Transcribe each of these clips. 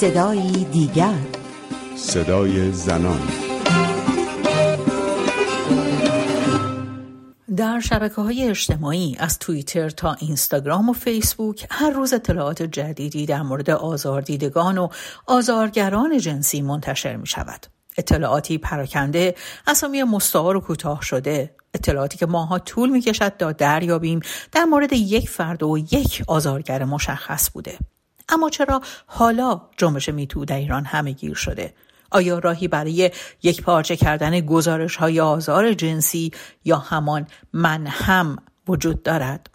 صدایی دیگر. صدای زنان. در شبکه های اجتماعی از توییتر تا اینستاگرام و فیسبوک هر روز اطلاعات جدیدی در مورد آزاردیدگان و آزارگران جنسی منتشر می شود. اطلاعاتی پراکنده اسامی مستعار و کوتاه شده. اطلاعاتی که ماها طول می کشد تا دریابیم در مورد یک فرد و یک آزارگر مشخص بوده. اما چرا حالا جنبش میتو در ایران همه گیر شده آیا راهی برای یک پارچه کردن گزارش های آزار جنسی یا همان من هم وجود دارد؟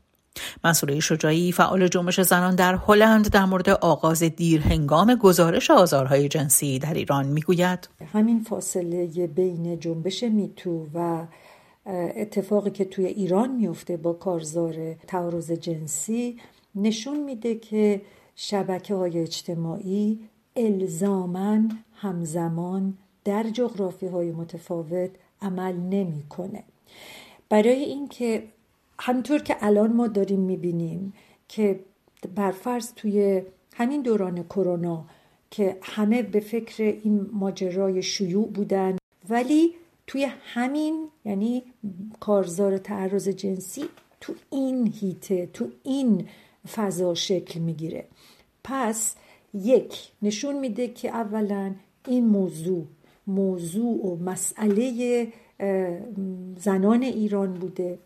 منصوره شجاعی فعال جنبش زنان در هلند در مورد آغاز دیر هنگام گزارش آزارهای جنسی در ایران می‌گوید همین فاصله بین جنبش میتو و اتفاقی که توی ایران میفته با کارزار تعارض جنسی نشون میده که شبکه های اجتماعی الزامن همزمان در جغرافی های متفاوت عمل نمی‌کنه. برای اینکه همطور که الان ما داریم می‌بینیم که برفرض توی همین دوران کرونا که همه به فکر این ماجرای شیوع بودن ولی توی همین یعنی کارزار تعرض جنسی تو این هیته تو این فضا شکل می‌گیره. پس یک نشون میده که اولا این موضوع موضوع و مسئله زنان ایران بوده.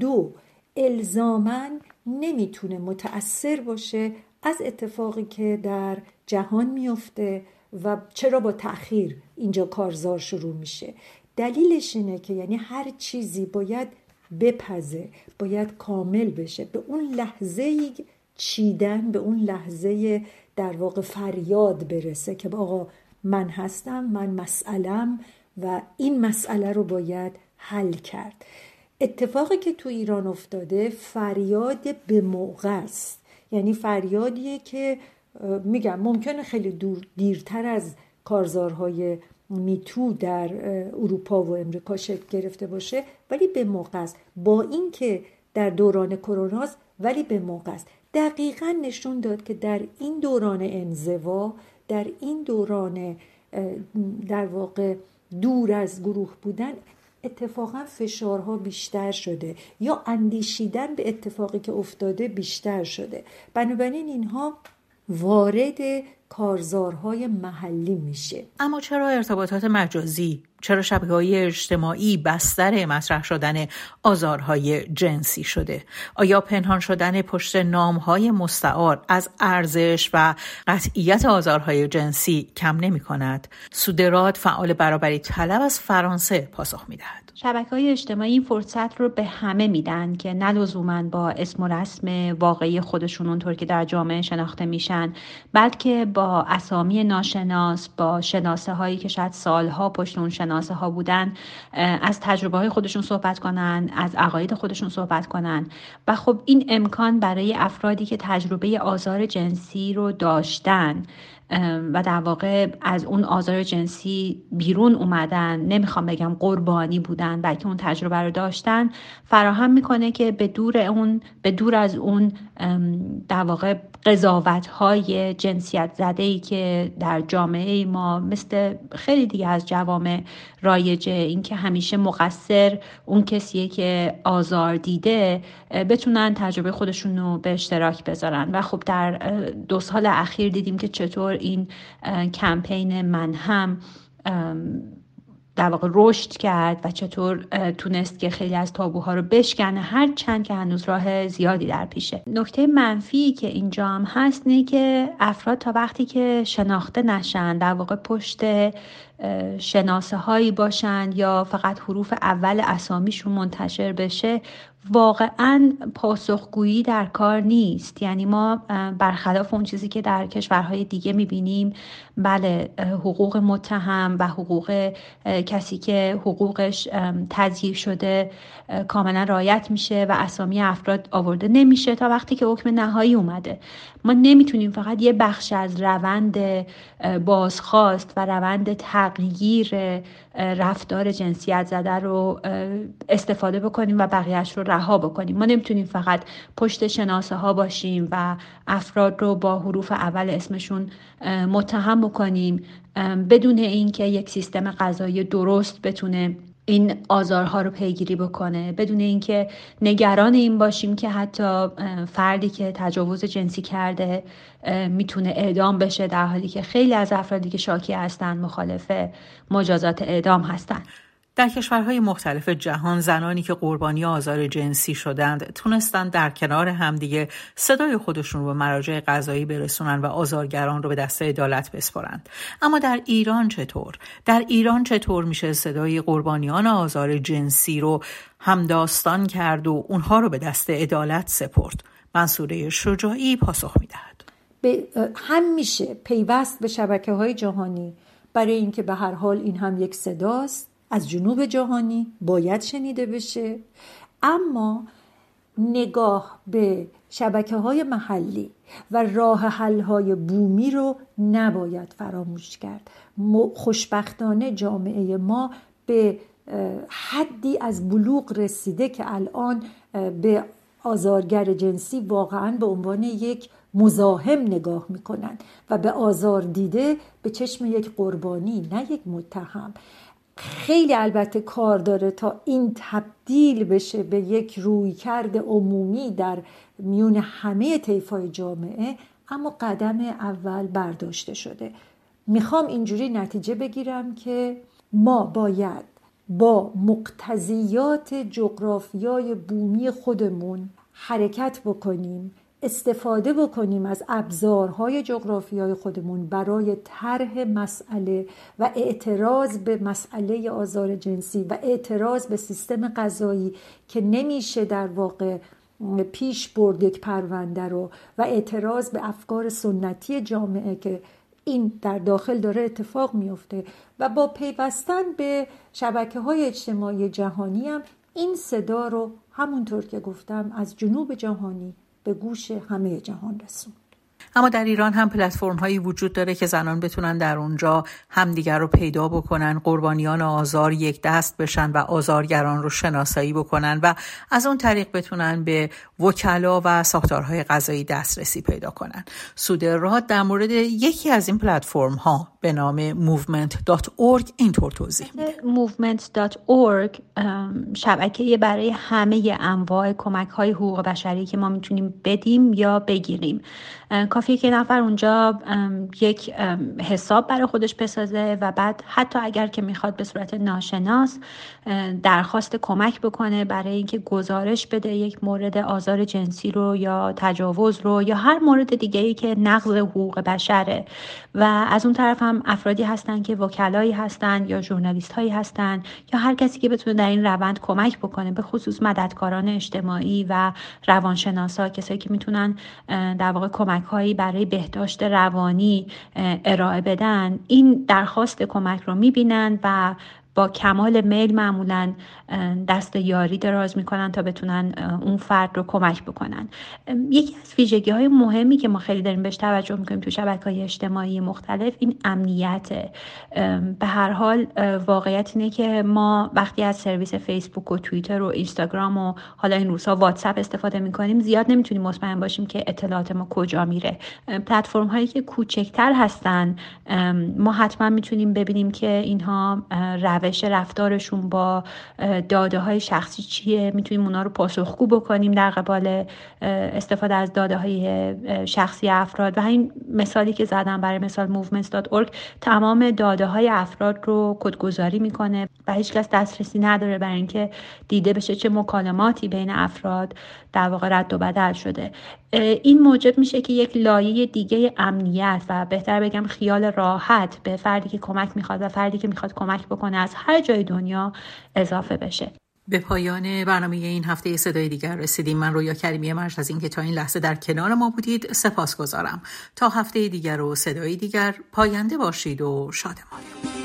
دو الزامن نمی‌تونه متأثر باشه از اتفاقی که در جهان میفته و چرا با تأخیر اینجا کارزار شروع میشه. دلیلش اینه که یعنی هر چیزی باید بپزه باید کامل بشه. به اون لحظه چیدن به اون لحظه در واقع فریاد برسه که آقا من هستم من مسئلم و این مسئله رو باید حل کرد. اتفاقی که تو ایران افتاده فریاد به موقع است. یعنی فریادیه که میگم ممکنه خیلی دور دیرتر از کارزارهای میتو در اروپا و امریکا شکل گرفته باشه ولی به موقع است. با اینکه در دوران کرونا ولی به موقع است. دقیقا نشون داد که در این دوران انزوا در این دوران در واقع دور از گروه بودن اتفاقا فشارها بیشتر شده یا اندیشیدن به اتفاقی که افتاده بیشتر شده. بنابراین اینها وارد کارزارهای محلی میشه. اما چرا ارتباطات مجازی؟ چرا شبکه های اجتماعی بستر مطرح شدن آزارهای جنسی شده؟ آیا پنهان شدن پشت نامهای مستعار از ارزش و قطعیت آزارهای جنسی کم نمی کند سودراد فعال برابری طلب از فرانسه پاسخ می دهد. شبکه های اجتماعی این فرصت رو به همه میدن که نه لزوما با اسم و رسم واقعی خودشون اونطور که در جامعه شناخته میشن بلکه با اسامی ناشناس با شناسه هایی که شاید سالها پشت اون شناسه ها بودن از تجربه های خودشون صحبت کنن از عقاید خودشون صحبت کنن. و خب این امکان برای افرادی که تجربه آزار جنسی رو داشتن و در واقع از اون آزار جنسی بیرون اومدن نمی‌خوام بگم قربانی بودن بلکه اون تجربه رو داشتن فراهم می‌کنه که به دور اون به دور از اون در واقع قضاوت های جنسیت زده ای که در جامعه ما مثل خیلی دیگه از جوامع رایجه. اینکه همیشه مقصر اون کسیه که آزار دیده بتونن تجربه خودشون رو به اشتراک بذارن. و خب در دو سال اخیر دیدیم که چطور این کمپین من هم در واقع رشد کرد و چطور تونست که خیلی از تابوها رو بشکنه. هر چند که هنوز راه زیادی در پیشه. نکته منفی که اینجا هم هست نه که افراد تا وقتی که شناخته نشن در واقع پشت شناسه هایی باشند یا فقط حروف اول اسامیشون منتشر بشه واقعا پاسخگویی در کار نیست. یعنی ما برخلاف اون چیزی که در کشورهای دیگه می‌بینیم بله حقوق متهم و حقوق کسی که حقوقش تضییع شده کاملا رایت میشه و اسامی افراد آورده نمیشه تا وقتی که حکم نهایی اومده. ما نمی‌تونیم فقط یه بخش از روند بازخواست و روند تغییر رفتار جنسیت زده رو استفاده بکنیم و بقیهش رو رها بکنیم. ما نمی‌تونیم فقط پشت شناسه ها باشیم و افراد رو با حروف اول اسمشون متهم بکنیم بدون اینکه یک سیستم غذایی درست بتونه این آزارها رو پیگیری بکنه. بدون اینکه نگران این باشیم که حتی فردی که تجاوز جنسی کرده می‌تونه اعدام بشه در حالی که خیلی از افرادی که شاکی هستن مخالف مجازات اعدام هستن. در کشورهای مختلف جهان زنانی که قربانی آزار جنسی شدند تونستند در کنار همدیگه صدای خودشون رو به مراجع قضایی برسونن و آزارگران رو به دست عدالت بسپارند اما در ایران چطور؟ در ایران چطور میشه صدای قربانیان آزار جنسی رو همداستان کرد و اونها رو به دست عدالت سپرد؟ منصوره شجاعی پاسخ می‌دهد. هم میشه پیوست به شبکه های جهانی برای اینکه به هر حال این هم یک صداست. از جنوب جهانی باید شنیده بشه. اما نگاه به شبکه های محلی و راه حل های بومی رو نباید فراموش کرد. خوشبختانه جامعه ما به حدی از بلوغ رسیده که الان به آزارگر جنسی واقعا به عنوان یک مزاحم نگاه می‌کنن و به آزار دیده به چشم یک قربانی نه یک متهم. خیلی البته کار داره تا این تبدیل بشه به یک رویکرد عمومی در میون همه طیفای جامعه اما قدم اول برداشته شده. می‌خوام اینجوری نتیجه بگیرم که ما باید با مقتضیات جغرافیای بومی خودمون حرکت بکنیم استفاده بکنیم از ابزارهای جغرافیای خودمون برای طرح مسئله و اعتراض به مسئله آزار جنسی و اعتراض به سیستم غذایی که نمیشه در واقع پیش برد یک پرونده رو و اعتراض به افکار سنتی جامعه که این در داخل داره اتفاق میفته و با پیوستن به شبکه های اجتماعی جهانی هم این صدا رو همونطور که گفتم از جنوب جهانی به گوش همه جهان رسوند اما در ایران هم پلتفرم هایی وجود داره که زنان بتونن در اونجا همدیگر رو پیدا بکنن قربانیان آزار یک دست بشن و آزارگران رو شناسایی بکنن و از اون طریق بتونن به وکلا و ساختارهای غذایی دسترسی پیدا کنن. سود راد در مورد یکی از این پلتفرم ها به نام movement.org اینطور توضیح میده. movement.org شبکه برای همه انواع کمک های حقوق بشری که ما می‌تونیم بدیم یا بگیریم. کافیه که نفر اونجا یک حساب برای خودش بسازه و بعد حتی اگر که می‌خواد به صورت ناشناس درخواست کمک بکنه برای اینکه گزارش بده یک مورد آزار جنسی رو یا تجاوز رو یا هر مورد دیگه ای که نقض حقوق بشره. و از اون طرف هم افرادی هستن که وکلایی هستن یا ژورنالیست هایی هستن یا هر کسی که بتونه در این روند کمک بکنه به خصوص مددکاران اجتماعی و روانشناسا کسایی که می‌تونن در واقع کمک هایی برای بهداشت روانی ارائه بدن این درخواست کمک رو می‌بینن و با کمال میل معمولا دست یاری دراز می‌کنن تا بتونن اون فرد رو کمک بکنن. یکی از ویژگی های مهمی که ما خیلی داریم بهش توجه می‌کنیم تو شبکه های اجتماعی مختلف این امنیت. به هر حال واقعیت اینه که ما وقتی از سرویس فیسبوک و توییتر و اینستاگرام و حالا این روزها واتساپ استفاده می‌کنیم زیاد نمی‌تونیم مطمئن باشیم که اطلاعات ما کجا میره. پلتفرم هایی که کوچکتر هستن ما حتما می‌تونیم ببینیم که اینها رفتارشون با داده های شخصی چیه؟ می‌تونیم اونا رو پاسخگو بکنیم در قبال استفاده از داده های شخصی افراد. و همین مثالی که زدم برای مثال movements.org تمام داده های افراد رو کدگذاری می‌کنه و هیچکس دسترسی نداره برای اینکه دیده بشه چه مکالماتی بین افراد در واقع رد و بدل شده. این موجب میشه که یک لایه دیگه امنیت و بهتر بگم خیال راحت به فردی که کمک می‌خواد و فردی که می‌خواد کمک بکنه از هر جای دنیا اضافه بشه. به پایان برنامه این هفته صدای دیگر رسیدیم. من رویا کریمی مرش از اینکه تا این لحظه در کنار ما بودید سپاس گذارم تا هفته دیگر و صدای دیگر پاینده باشید و شادمان